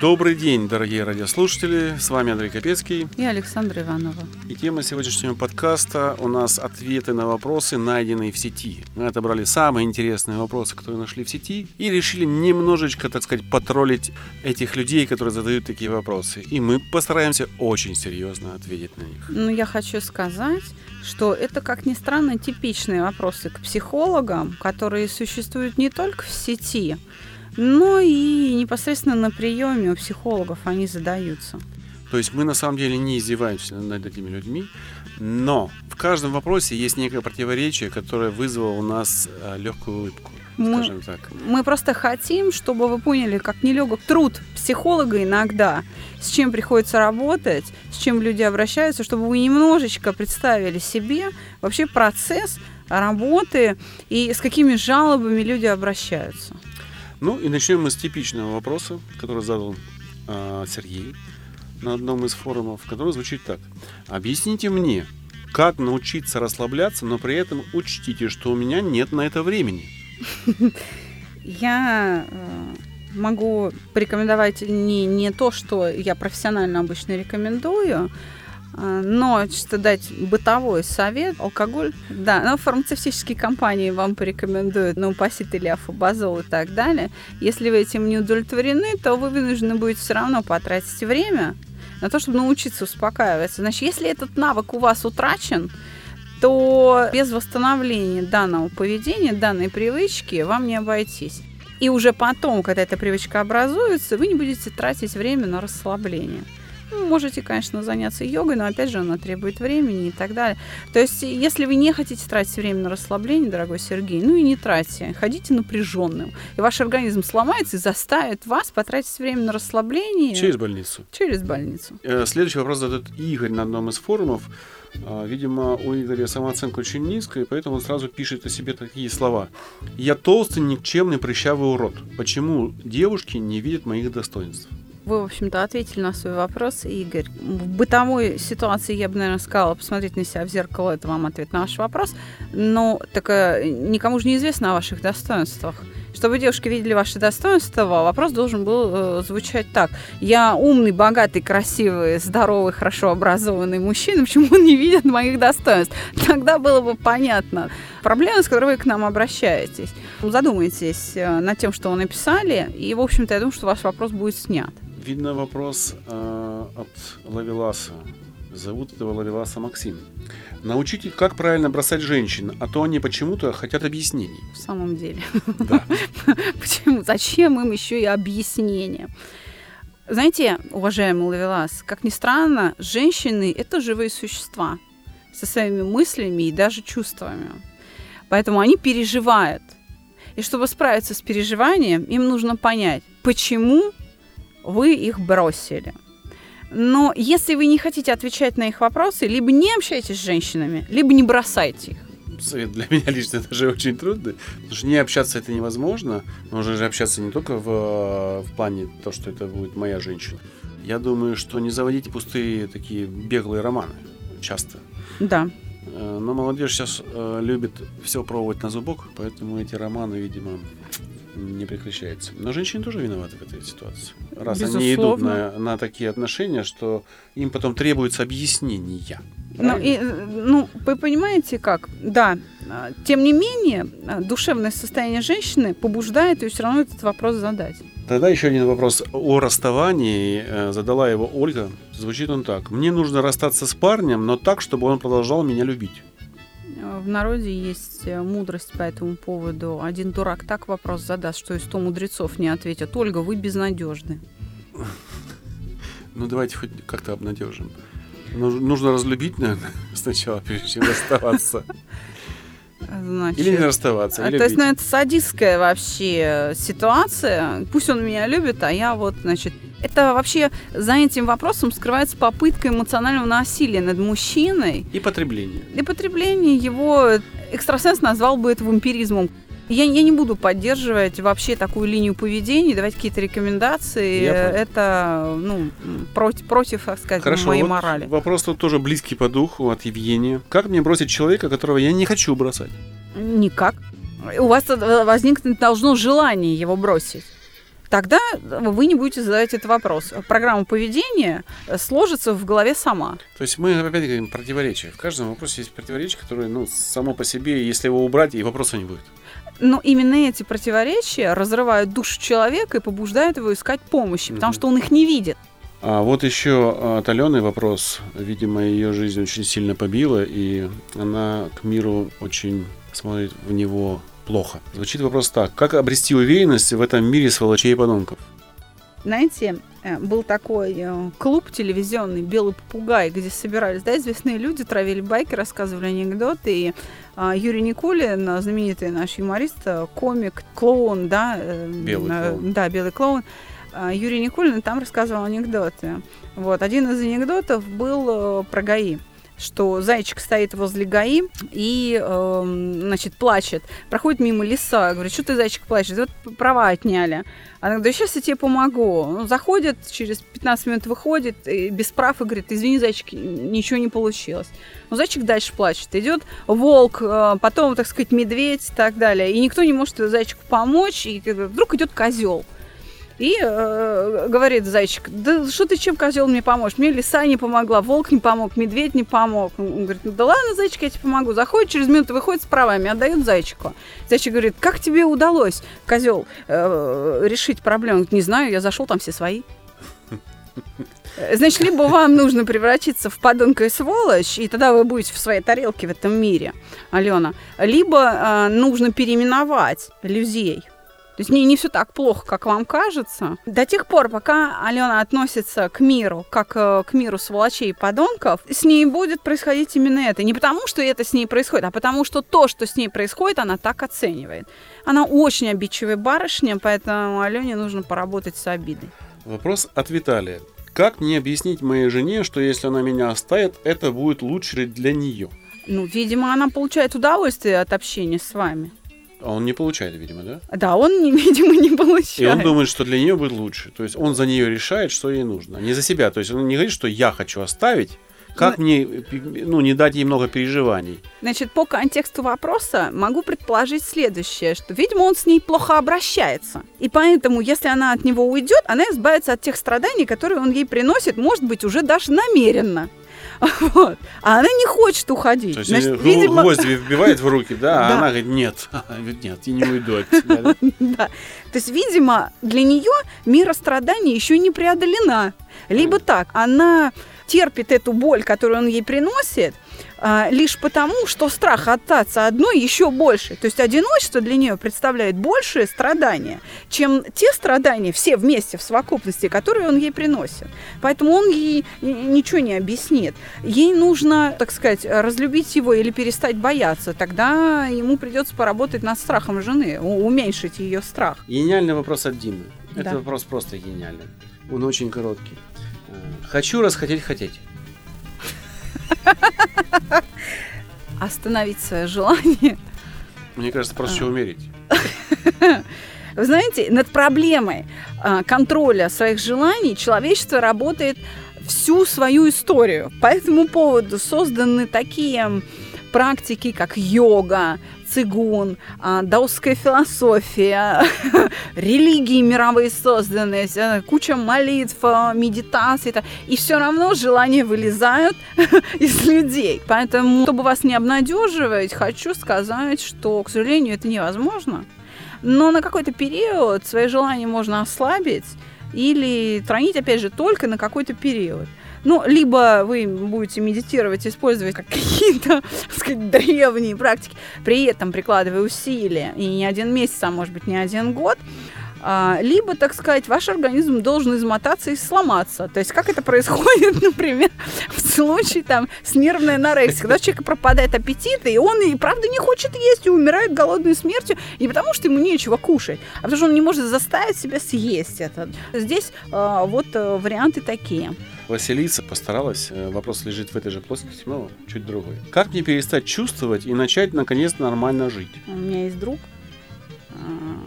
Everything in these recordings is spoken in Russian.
Добрый день, дорогие радиослушатели. С вами Андрей Капецкий. И Александра Иванова. И тема сегодняшнего подкаста у нас ответы на вопросы, найденные в сети. Мы отобрали самые интересные вопросы, которые нашли в сети, и решили немножечко, так сказать, потроллить этих людей, которые задают такие вопросы. И мы постараемся очень серьезно ответить на них. Ну, я хочу сказать, что это, как ни странно, типичные вопросы к психологам, которые существуют не только в сети, но и непосредственно на приеме у психологов они задаются. То есть мы на самом деле не издеваемся над этими людьми, но в каждом вопросе есть некое противоречие, которое вызвало у нас э, легкую улыбку. Скажем мы, так. Мы просто хотим, чтобы вы поняли, как нелегок труд психолога иногда, с чем приходится работать, с чем люди обращаются, чтобы вы немножечко представили себе вообще процесс работы и с какими жалобами люди обращаются. Ну и начнем мы с типичного вопроса, который задал э, Сергей на одном из форумов, который звучит так. Объясните мне, как научиться расслабляться, но при этом учтите, что у меня нет на это времени. Я э, могу порекомендовать не, не то, что я профессионально обычно рекомендую, но что дать бытовой совет, алкоголь, да, но фармацевтические компании вам порекомендуют, ну, пасит или афобазол и так далее. Если вы этим не удовлетворены, то вы вынуждены будете все равно потратить время на то, чтобы научиться успокаиваться. Значит, если этот навык у вас утрачен, то без восстановления данного поведения, данной привычки вам не обойтись. И уже потом, когда эта привычка образуется, вы не будете тратить время на расслабление. Ну, можете, конечно, заняться йогой, но опять же она требует времени и так далее. То есть, если вы не хотите тратить время на расслабление, дорогой Сергей, ну и не тратьте, ходите напряженным. И ваш организм сломается и заставит вас потратить время на расслабление. Через больницу. Через больницу. Э, Следующий вопрос задает Игорь на одном из форумов. А, Видимо, у Игоря самооценка очень низкая, и поэтому он сразу пишет о себе такие слова. «Я толстый, никчемный, прыщавый урод. Почему девушки не видят моих достоинств?» Вы, в общем-то, ответили на свой вопрос, Игорь. В бытовой ситуации я бы, наверное, сказала, посмотреть на себя в зеркало, это вам ответ на ваш вопрос. Но так э, никому же не известно о ваших достоинствах. Чтобы девушки видели ваши достоинства, вопрос должен был э, звучать так. Я умный, богатый, красивый, здоровый, хорошо образованный мужчина, почему он не видит моих достоинств? Тогда было бы понятно. Проблема, с которой вы к нам обращаетесь. Задумайтесь э, над тем, что вы написали, и, в общем-то, я думаю, что ваш вопрос будет снят. Видно вопрос э, от Лавеласа. Зовут этого Лавеласа Максим. Научите, как правильно бросать женщин, а то они почему-то хотят объяснений. В самом деле. Да. Почему? Зачем им еще и объяснение? Знаете, уважаемый Лавелас, как ни странно, женщины – это живые существа со своими мыслями и даже чувствами. Поэтому они переживают. И чтобы справиться с переживанием, им нужно понять, почему вы их бросили. Но если вы не хотите отвечать на их вопросы, либо не общайтесь с женщинами, либо не бросайте их. Совет для меня лично даже очень трудный, потому что не общаться это невозможно. Нужно же общаться не только в, в плане того, что это будет моя женщина. Я думаю, что не заводите пустые такие беглые романы часто. Да. Э, Но молодежь сейчас э, любит все пробовать на зубок, поэтому эти романы, видимо, не прекращаются. Но женщины тоже виноваты в этой ситуации. Раз они идут Безусловно. на, на такие отношения, что им потом требуется объяснения. Ну, и, ну, вы понимаете как? Да. А, Тем не менее, а, душевное состояние женщины побуждает ее все равно этот вопрос задать. Тогда еще один вопрос о расставании. Э, Задала его Ольга. Звучит он так. Мне нужно расстаться с парнем, но так, чтобы он продолжал меня любить. А, В народе есть э, мудрость по этому поводу. Один дурак так вопрос задаст, что и сто мудрецов не ответят. Ольга, вы безнадежны. Ну, давайте хоть как-то обнадежим. Нуж- Нужно разлюбить, наверное, сначала, прежде чем расставаться. Значит, Или не расставаться, или то есть, ну, это садистская вообще ситуация. Пусть он меня любит, а я вот, значит... Это вообще за этим вопросом скрывается попытка эмоционального насилия над мужчиной И потребление. и потребление его... Экстрасенс назвал бы это вампиризмом. Я, я не буду поддерживать вообще такую линию поведения, давать какие-то рекомендации. Я. Это ну, против, против, так сказать, Хорошо, моей вот морали. вопрос тут тоже близкий по духу от Евгения. Как мне бросить человека, которого я не хочу бросать? Никак. У вас э, возникнуть должно желание его бросить. Тогда вы не будете задавать этот вопрос. Программа поведения э, сложится в голове сама. То есть мы опять говорим противоречия. В каждом вопросе есть противоречие, которое, ну, само по себе, если его убрать, и вопроса не будет. Но именно эти противоречия разрывают душу человека и побуждают его искать помощи, потому Мгм. что он их не видит. А вот еще от Алены вопрос. Видимо, ее жизнь очень сильно побила, и она к миру очень смотрит в него плохо. Звучит вопрос так. Как обрести уверенность в этом мире сволочей и подонков? Знаете, э, был такой э, клуб телевизионный «Белый попугай», где собирались да, известные люди, травили байки, рассказывали анекдоты. И а, Юрий Никулин, знаменитый наш юморист, э, комик, клоун, да, Белый клоун. да, белый клоун, Юрий Никулин там рассказывал анекдоты. Вот, один из анекдотов был про ГАИ что зайчик стоит возле ГАИ и, эм, значит, плачет. Проходит мимо леса. Говорит, что ты, зайчик, плачешь? Вот права отняли. Она говорит, да сейчас я тебе помогу. Ну, заходит, через 15 минут выходит, и без прав и говорит, извини, зайчик, ничего не получилось. Ну, зайчик дальше плачет. Идет волк, э, потом, так сказать, медведь и так далее. И никто не может зайчику помочь. И вдруг идет козел. И э, говорит зайчик, да что ты чем козел мне поможешь? Мне лиса не помогла, волк не помог, медведь не помог. Он говорит, ну да ладно, зайчик, я тебе помогу. Заходит, через минуту выходит с правами, отдает зайчику. Зайчик говорит, как тебе удалось, козел, э, решить проблему? Не знаю, я зашел, там все свои. Значит, либо вам нужно превратиться в подонка и сволочь, и тогда вы будете в своей тарелке в этом мире, Алена, либо э, нужно переименовать людей. То есть не, не все так плохо, как вам кажется. До тех пор, пока Алена относится к миру, как э, к миру сволочей и подонков, с ней будет происходить именно это. Не потому, что это с ней происходит, а потому, что то, что с ней происходит, она так оценивает. Она очень обидчивая барышня, поэтому Алене нужно поработать с обидой. Вопрос от Виталия. Как мне объяснить моей жене, что если она меня оставит, это будет лучше для нее? Ну, видимо, она получает удовольствие от общения с вами. А он не получает, видимо, да? Да, он, видимо, не получает. И он думает, что для нее будет лучше. То есть он за нее решает, что ей нужно. Не за себя. То есть он не говорит, что я хочу оставить. Как Ну- мне ну, не дать ей много переживаний? Значит, по контексту вопроса могу предположить следующее, что, видимо, он с ней плохо обращается. И поэтому, если она от него уйдет, она избавится от тех страданий, которые он ей приносит, может быть, уже даже намеренно. Вот. А она не хочет уходить. То есть Значит, гв- видимо, гвозди вбивает в руки, да, а Да. она говорит, нет, нет, я не уйду от тебя. да? То есть, видимо, для нее мера страданий еще не преодолена. Либо так, она терпит эту боль, которую он ей приносит, лишь потому, что страх остаться одной еще больше. То есть одиночество для нее представляет большее страдание, чем те страдания, все вместе в совокупности, которые он ей приносит. Поэтому он ей ничего не объяснит. Ей нужно, так сказать, разлюбить его или перестать бояться. Тогда ему придется поработать над страхом жены, уменьшить ее страх. Гениальный вопрос от Димы. Это Да. вопрос просто гениальный. Он очень короткий. Э, Хочу расхотеть хотеть. Остановить свое желание. Мне кажется, просто что умереть. Вы знаете, над проблемой а, контроля своих желаний человечество работает всю свою историю. По этому поводу созданы такие практики, как йога, цигун, а, даосская философия, религии мировые созданы, вся- куча молитв, а, медитаций. та- И все равно желания вылезают из людей. Поэтому, чтобы вас не обнадеживать, хочу сказать, что, к сожалению, это невозможно. Но на какой-то период свои желания можно ослабить или тронить, опять же, только на какой-то период. Ну, либо вы будете медитировать, использовать как какие-то, так сказать, древние практики, при этом прикладывая усилия, и не один месяц, а может быть не один год, либо, так сказать, ваш организм должен измотаться и сломаться. То есть, как это происходит, например, в случае там с нервной анорексией, когда у человека пропадает аппетит, и он и правда не хочет есть, и умирает голодной смертью, не потому что ему нечего кушать, а потому что он не может заставить себя съесть это. Здесь а, вот а, варианты такие. Василиса постаралась, э, вопрос лежит в этой же плоскости, но чуть другой. Как мне перестать чувствовать и начать наконец нормально жить? У меня есть друг,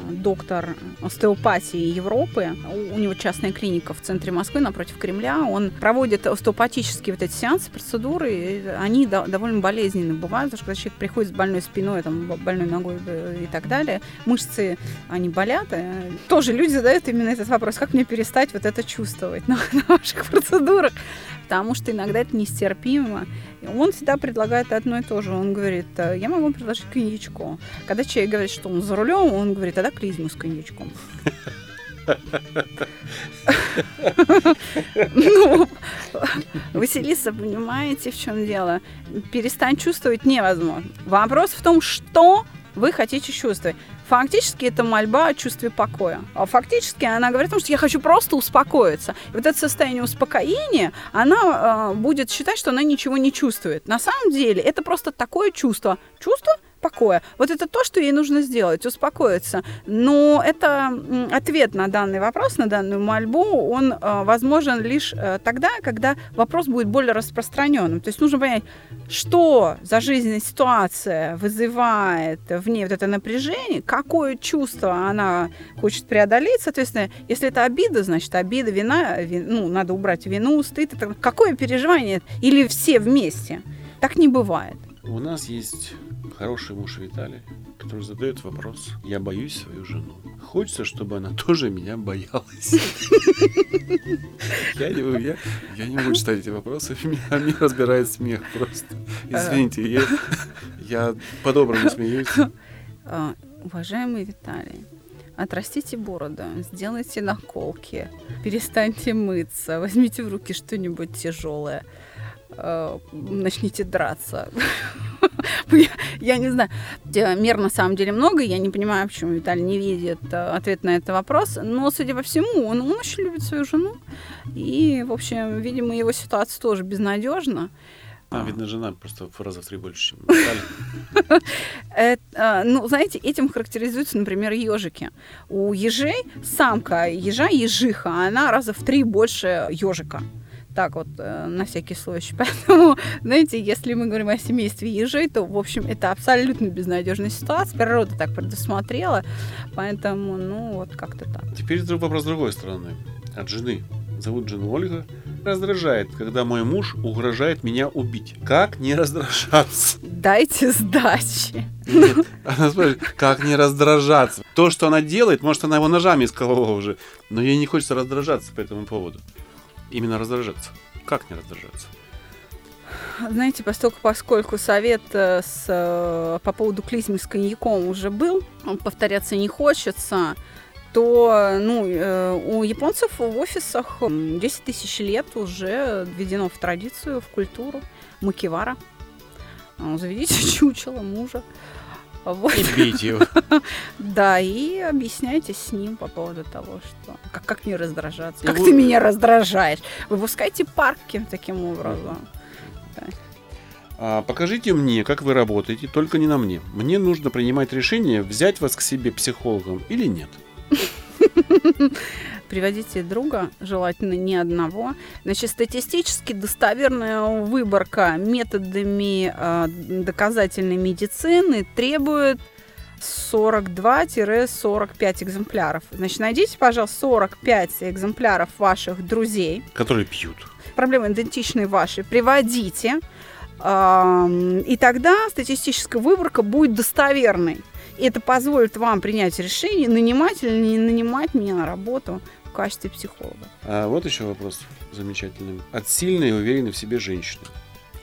доктор остеопатии Европы. У, него частная клиника в центре Москвы, напротив Кремля. Он проводит остеопатические вот эти сеансы, процедуры. И они до, довольно болезненные бывают, потому что когда человек приходит с больной спиной, там, больной ногой и так далее, мышцы, они болят. И тоже люди задают именно этот вопрос, как мне перестать вот это чувствовать на, на ваших процедурах потому что иногда это нестерпимо. Он всегда предлагает одно и то же. Он говорит, «Э, я могу предложить коньячку. Когда человек говорит, что он за рулем, он говорит, тогда клизму с коньячком. Ну, Василиса, понимаете, в чем дело? Перестань чувствовать невозможно. Вопрос в том, что вы хотите чувствовать. Фактически это мольба о чувстве покоя. А фактически она говорит о том, что я хочу просто успокоиться. И вот это состояние успокоения, она э, будет считать, что она ничего не чувствует. На самом деле это просто такое чувство. Чувство покоя. Вот это то, что ей нужно сделать, успокоиться. Но это ответ на данный вопрос, на данную мольбу, он э, возможен лишь э, тогда, когда вопрос будет более распространенным. То есть нужно понять, что за жизненная ситуация вызывает в ней вот это напряжение, какое чувство она хочет преодолеть. Соответственно, если это обида, значит, обида, вина, вин, ну, надо убрать вину, стыд. Это какое переживание? Или все вместе? Так не бывает. У нас есть хороший муж Виталий, который задает вопрос. Я боюсь свою жену. Хочется, чтобы она тоже меня боялась. Я не, я, не могу читать эти вопросы, меня, меня разбирает смех просто. Извините, я, я по-доброму смеюсь. А, уважаемый Виталий, отрастите бороду, сделайте наколки, перестаньте мыться, возьмите в руки что-нибудь тяжелое, а, начните драться. я, не знаю. Мер на самом деле много, я не понимаю, почему Виталий не видит э, ответ на этот вопрос. Но, судя по всему, он, он очень любит свою жену. И, в общем, видимо, его ситуация тоже безнадежна. А, видно, жена просто в раза в три больше, чем э, Ну, знаете, этим характеризуются, например, ежики. У ежей самка ежа, ежиха, она раза в три больше ежика так вот, э, на всякий случай. Поэтому, знаете, если мы говорим о семействе ежей, то, в общем, это абсолютно безнадежная ситуация. Природа так предусмотрела. Поэтому, ну, вот как-то так. Теперь вопрос с другой стороны. От жены. Зовут жену Ольга. Раздражает, когда мой муж угрожает меня убить. Как не раздражаться? Дайте сдачи. Нет, она спрашивает, как не раздражаться? То, что она делает, может, она его ножами исколола уже, но ей не хочется раздражаться по этому поводу именно раздражаться? Как не раздражаться? Знаете, поскольку, поскольку совет э, с, э, по поводу клизмы с коньяком уже был, повторяться не хочется, то ну, э, у японцев в офисах 10 тысяч лет уже введено в традицию, в культуру макивара. Заведите чучело мужа. Вот. И бейте его. Да, и объясняйте с ним по поводу того, что как, как не раздражаться. Как ты меня раздражаешь. Выпускайте парки таким образом. А, покажите мне, как вы работаете, только не на мне. Мне нужно принимать решение, взять вас к себе психологом или нет. приводите друга, желательно не одного. Значит, статистически достоверная выборка методами э, доказательной медицины требует 42-45 экземпляров. Значит, найдите, пожалуйста, 45 экземпляров ваших друзей. Которые пьют. Проблемы идентичные ваши. Приводите. Э, и тогда статистическая выборка будет достоверной. Это позволит вам принять решение, нанимать или не нанимать меня на работу качестве психолога. А вот еще вопрос замечательный. От сильной и уверенной в себе женщины.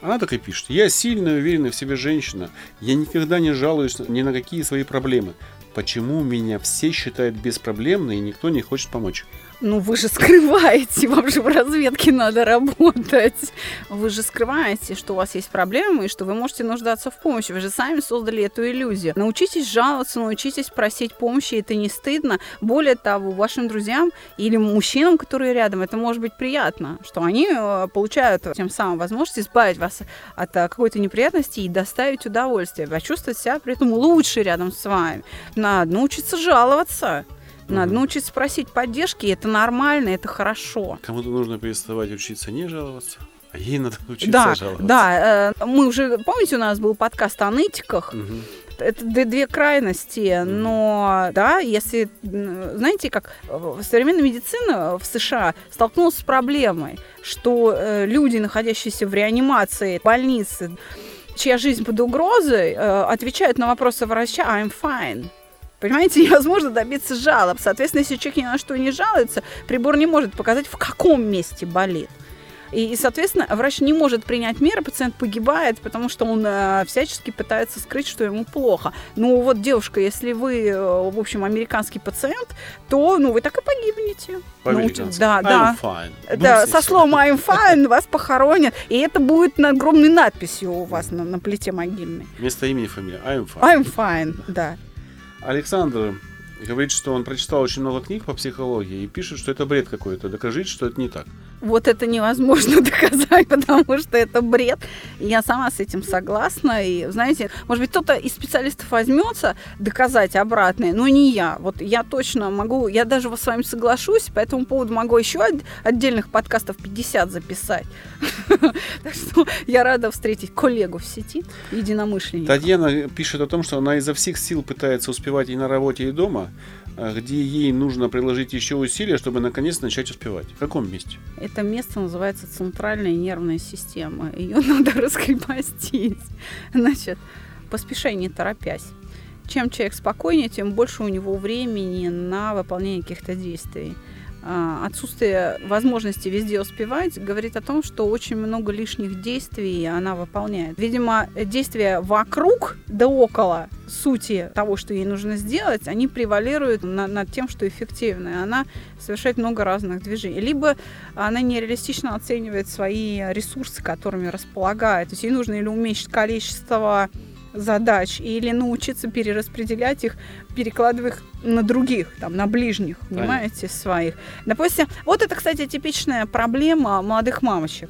Она так и пишет. Я сильная и уверенная в себе женщина. Я никогда не жалуюсь ни на какие свои проблемы. Почему меня все считают беспроблемной и никто не хочет помочь? Ну, вы же скрываете, вам же в разведке надо работать. Вы же скрываете, что у вас есть проблемы и что вы можете нуждаться в помощи. Вы же сами создали эту иллюзию. Научитесь жаловаться, научитесь просить помощи, это не стыдно. Более того, вашим друзьям или мужчинам, которые рядом, это может быть приятно, что они э, получают тем самым возможность избавить вас от э, какой-то неприятности и доставить удовольствие, почувствовать себя при этом лучше рядом с вами. Надо научиться жаловаться. Надо научиться просить поддержки, и это нормально, это хорошо. Кому-то нужно переставать учиться не жаловаться. А ей надо учиться да, жаловаться. Да, э, мы уже, помните, у нас был подкаст о нытиках. Угу. это две крайности, но да, если, знаете, как современная медицина в США столкнулась с проблемой, что э, люди, находящиеся в реанимации, больнице, чья жизнь под угрозой, э, отвечают на вопросы врача «I'm fine». Понимаете, невозможно добиться жалоб. Соответственно, если человек ни на что не жалуется, прибор не может показать, в каком месте болит. И, и, соответственно, врач не может принять меры, пациент погибает, потому что он э, всячески пытается скрыть, что ему плохо. Ну вот, девушка, если вы, э, в общем, американский пациент, то, ну, вы так и погибнете. Ну, да, I'm да. Fine. Да, со словом I'm fine вас похоронят, и это будет на огромной надписью у вас на, на плите могильной. Вместо имени и фамилии. I'm fine. I'm fine, да. Александр говорит, что он прочитал очень много книг по психологии и пишет, что это бред какой-то. Докажите, что это не так. Вот это невозможно доказать, потому что это бред. Я сама с этим согласна. И, знаете, может быть, кто-то из специалистов возьмется доказать обратное, но не я. Вот я точно могу, я даже с вами соглашусь, по этому поводу могу еще отдельных подкастов 50 записать. Так что я рада встретить коллегу в сети, единомышленника. Татьяна пишет о том, что она изо всех сил пытается успевать и на работе, и дома, где ей нужно приложить еще усилия, чтобы наконец начать успевать. В каком месте? Это место называется центральная нервная система. Ее надо раскрепостить. Значит, поспешай, не торопясь. Чем человек спокойнее, тем больше у него времени на выполнение каких-то действий. А, отсутствие возможности везде успевать говорит о том, что очень много лишних действий она выполняет. Видимо, действия вокруг да около сути того, что ей нужно сделать, они превалируют на, над тем, что эффективно. Она совершает много разных движений. Либо она нереалистично оценивает свои ресурсы, которыми располагает. То есть ей нужно или уменьшить количество задач или научиться перераспределять их, перекладывая их на других, там, на ближних, понимаете, своих. Допустим, вот это, кстати, типичная проблема молодых мамочек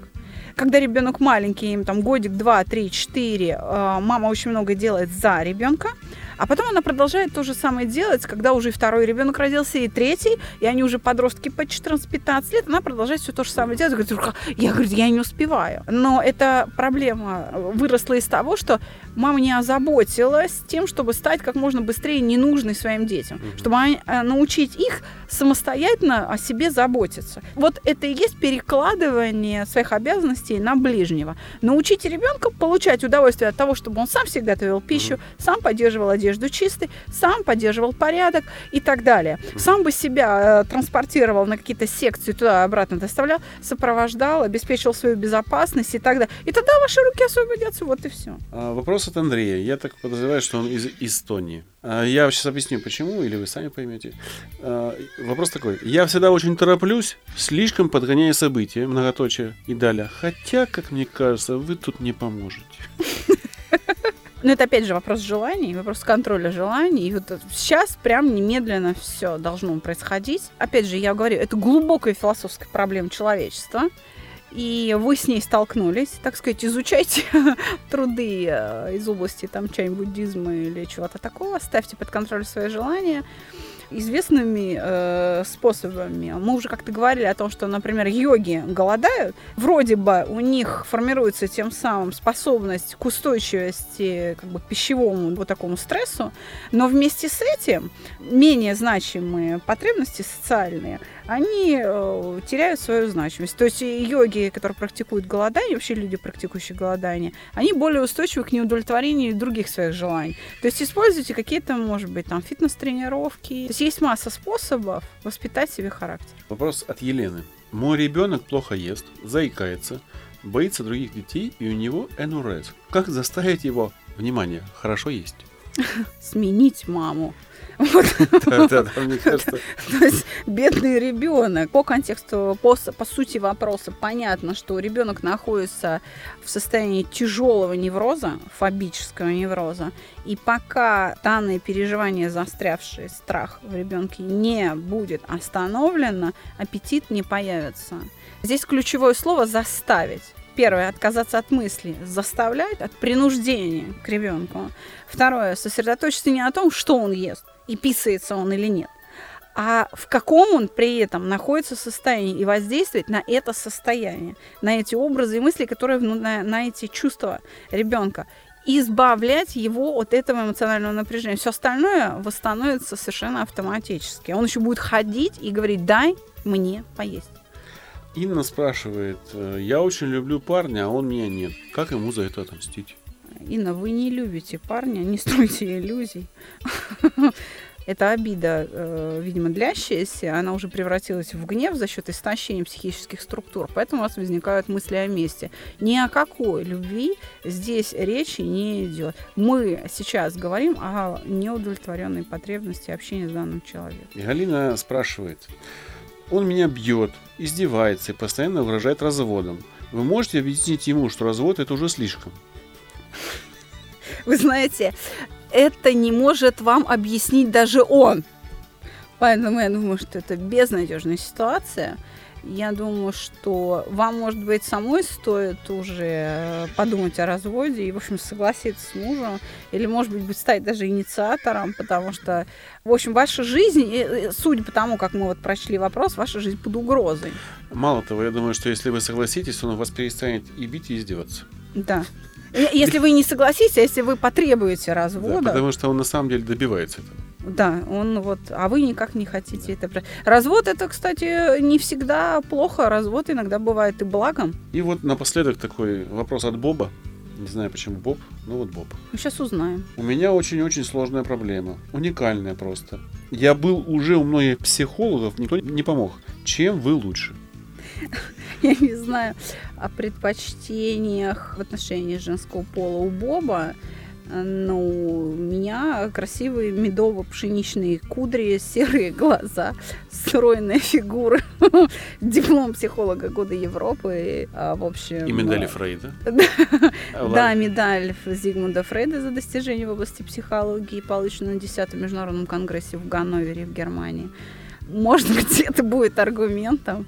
когда ребенок маленький, им там годик, два, три, четыре, э, мама очень много делает за ребенка, а потом она продолжает то же самое делать, когда уже и второй ребенок родился, и третий, и они уже подростки по 14-15 лет, она продолжает все то же самое делать. Говорит, я, говорю, я не успеваю. Но эта проблема выросла из того, что мама не озаботилась тем, чтобы стать как можно быстрее ненужной своим детям, чтобы э, научить их самостоятельно о себе заботиться. Вот это и есть перекладывание своих обязанностей на ближнего. Научите ребенка получать удовольствие от того, чтобы он сам себе готовил пищу, сам поддерживал одежду, одежду чистой, сам поддерживал порядок и так далее. Сам бы себя э, транспортировал на какие-то секции, туда-обратно доставлял, сопровождал, обеспечивал свою безопасность и так далее. И тогда ваши руки освободятся, вот и все. А, вопрос от Андрея. Я так подозреваю, что он из Эстонии. А, я сейчас объясню, почему, или вы сами поймете. А, вопрос такой. Я всегда очень тороплюсь, слишком подгоняя события, многоточие и далее. Хотя, как мне кажется, вы тут не поможете. Но это опять же вопрос желаний, вопрос контроля желаний. И вот сейчас прям немедленно все должно происходить. Опять же, я говорю, это глубокая философская проблема человечества. И вы с ней столкнулись, так сказать, изучайте труды э, из области там чай буддизма или чего-то такого, ставьте под контроль свои желания известными э, способами. Мы уже как-то говорили о том, что, например, йоги голодают. Вроде бы у них формируется тем самым способность к устойчивости как бы, пищевому вот такому стрессу, но вместе с этим менее значимые потребности социальные – они э, теряют свою значимость. То есть йоги, которые практикуют голодание, вообще люди, практикующие голодание, они более устойчивы к неудовлетворению других своих желаний. То есть используйте какие-то, может быть, там фитнес-тренировки. То есть есть масса способов воспитать себе характер. Вопрос от Елены. Мой ребенок плохо ест, заикается, боится других детей, и у него НРС. Как заставить его, внимание, хорошо есть? Сменить маму. Да, да, мне кажется. То есть бедный ребенок. По контексту, по, по сути вопроса понятно, что ребенок находится в состоянии тяжелого невроза, фобического невроза, и пока данное переживание, застрявший страх в ребенке не будет остановлено, аппетит не появится. Здесь ключевое слово «заставить». Первое, отказаться от мысли, заставлять, от принуждения к ребенку. Второе, сосредоточиться не о том, что он ест, и писается он или нет, а в каком он при этом находится состоянии и воздействовать на это состояние, на эти образы и мысли, которые на, на эти чувства ребенка. избавлять его от этого эмоционального напряжения. Все остальное восстановится совершенно автоматически. Он еще будет ходить и говорить, дай мне поесть. Инна спрашивает, э, я очень люблю парня, а он меня нет. Как ему за это отомстить? Инна, вы не любите парня, не стройте иллюзий. Эта обида, э, видимо, длящаяся, она уже превратилась в гнев за счет истощения психических структур. Поэтому у вас возникают мысли о мести. Ни о какой любви здесь речи не идет. Мы сейчас говорим о неудовлетворенной потребности общения с данным человеком. Галина спрашивает, он меня бьет, издевается и постоянно угрожает разводом. Вы можете объяснить ему, что развод это уже слишком? Вы знаете, это не может вам объяснить даже он. Поэтому я думаю, что это безнадежная ситуация. Я думаю, что вам, может быть, самой стоит уже э, подумать о разводе и, в общем, согласиться с мужем. Или, может быть, стать даже инициатором, потому что, в общем, ваша жизнь, судя по тому, как мы вот прочли вопрос, ваша жизнь под угрозой. Мало того, я думаю, что если вы согласитесь, он вас перестанет и бить, и издеваться. Да. Если вы не согласитесь, а если вы потребуете развода. Да, потому что он на самом деле добивается этого. Да, он вот, а вы никак не хотите это. Развод это, кстати, не всегда плохо. Развод иногда бывает и благом. И вот напоследок такой вопрос от Боба. Не знаю, почему Боб, но вот Боб. Мы сейчас узнаем. У меня очень-очень сложная проблема. Уникальная просто. Я был уже у многих психологов, никто не помог. Чем вы лучше? я не знаю, о предпочтениях в отношении женского пола у Боба. Ну, у меня красивые медово-пшеничные кудри, серые глаза, стройная фигура, диплом психолога года Европы. А, в общем, и медаль Фрейда. Да, медаль Зигмунда Фрейда за достижения в области психологии, полученную на 10-м международном конгрессе в Ганновере в Германии. Может быть, это будет аргументом.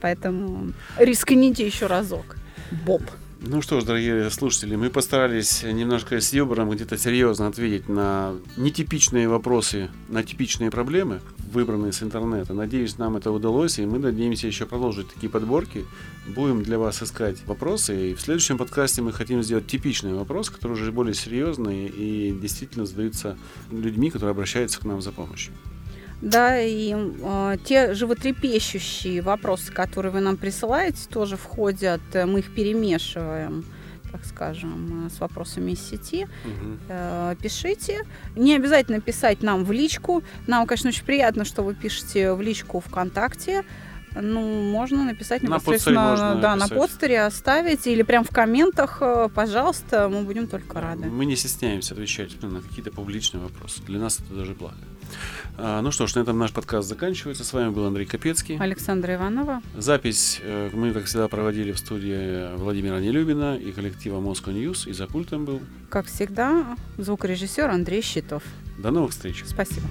Поэтому рискните еще разок. Боб. Ну что ж, дорогие слушатели, мы постарались немножко с юмором где-то серьезно ответить на нетипичные вопросы, на типичные проблемы, выбранные с интернета. Надеюсь, нам это удалось, и мы надеемся еще продолжить такие подборки. Будем для вас искать вопросы, и в следующем подкасте мы хотим сделать типичный вопрос, который уже более серьезный и действительно задаются людьми, которые обращаются к нам за помощью. Да, и э, те животрепещущие вопросы, которые вы нам присылаете, тоже входят, э, мы их перемешиваем так скажем, э, с вопросами из сети, угу. э, пишите. Не обязательно писать нам в личку. Нам, конечно, очень приятно, что вы пишете в личку ВКонтакте. Ну, можно написать непосредственно на да, написать. на постере оставить или прям в комментах, э, пожалуйста, мы будем только рады. Мы не стесняемся отвечать на какие-то публичные вопросы. Для нас это даже благо. А, ну что ж, на этом наш подкаст заканчивается. С вами был Андрей Капецкий. Александра Иванова. Запись э, мы, как всегда, проводили в студии Владимира Нелюбина и коллектива Moscow News. И за пультом был... Как всегда, звукорежиссер Андрей Щитов. До новых встреч. Спасибо.